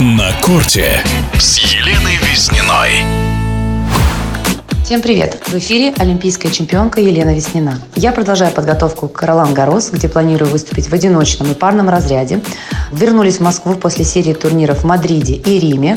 На корте с Еленой Визниной. Всем привет! В эфире олимпийская чемпионка Елена Веснина. Я продолжаю подготовку к Ролан Гарос, где планирую выступить в одиночном и парном разряде. Вернулись в Москву после серии турниров в Мадриде и Риме.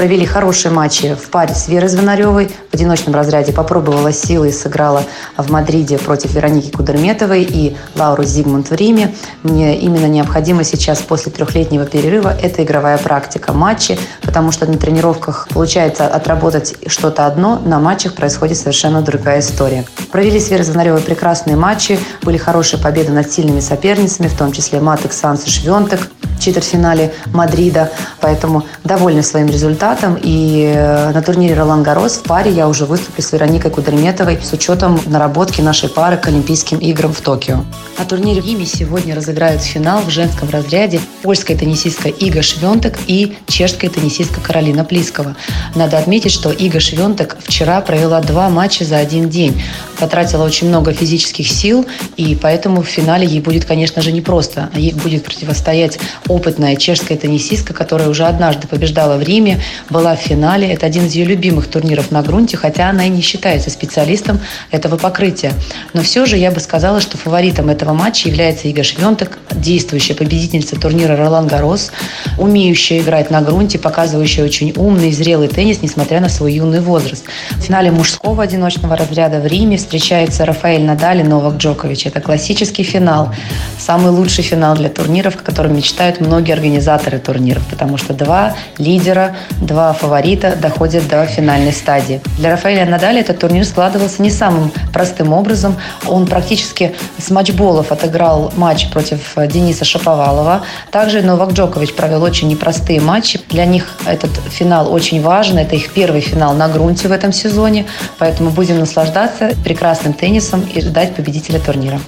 Провели хорошие матчи в паре с Верой Звонаревой. В одиночном разряде попробовала силы и сыграла в Мадриде против Вероники Кудерметовой и Лауры Зигмунд в Риме. Мне именно необходимо сейчас после трехлетнего перерыва это игровая практика матчи, потому что на тренировках получается отработать что-то одно, на матчах происходит совершенно другая история. Провели с Верой Звонаревой прекрасные матчи, были хорошие победы над сильными соперницами, в том числе Матек, Санс и Швентек четвертьфинале Мадрида, поэтому довольны своим результатом. И э, на турнире Ролан Гарос в паре я уже выступлю с Вероникой Кудерметовой с учетом наработки нашей пары к Олимпийским играм в Токио. На турнире в Риме сегодня разыграют финал в женском разряде польская теннисистка Ига Швентек и чешская теннисистка Каролина Плискова. Надо отметить, что Ига Швентек вчера провела два матча за один день. Потратила очень много физических сил, и поэтому в финале ей будет, конечно же, непросто. Ей будет противостоять опытная чешская теннисистка, которая уже однажды побеждала в Риме, была в финале. Это один из ее любимых турниров на грунте, хотя она и не считается специалистом этого покрытия. Но все же я бы сказала, что фаворитом этого матча является Ига Швентек, действующая победительница турнира Ролан Гарос, умеющая играть на грунте, показывающая очень умный и зрелый теннис, несмотря на свой юный возраст. В финале мужского одиночного разряда в Риме встречается Рафаэль Надаль и Новак Джокович. Это классический финал, самый лучший финал для турниров, о котором мечтают многие организаторы турниров, потому что два лидера, два фаворита доходят до финальной стадии. Для Рафаэля Надаля этот турнир складывался не самым простым образом. Он практически с матчболов отыграл матч против Дениса Шаповалова. Также Новак Джокович провел очень непростые матчи. Для них этот финал очень важен. Это их первый финал на грунте в этом сезоне. Поэтому будем наслаждаться прекрасным теннисом и ждать победителя турнира.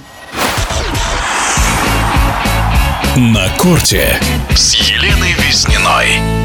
На корте с Еленой Визниной.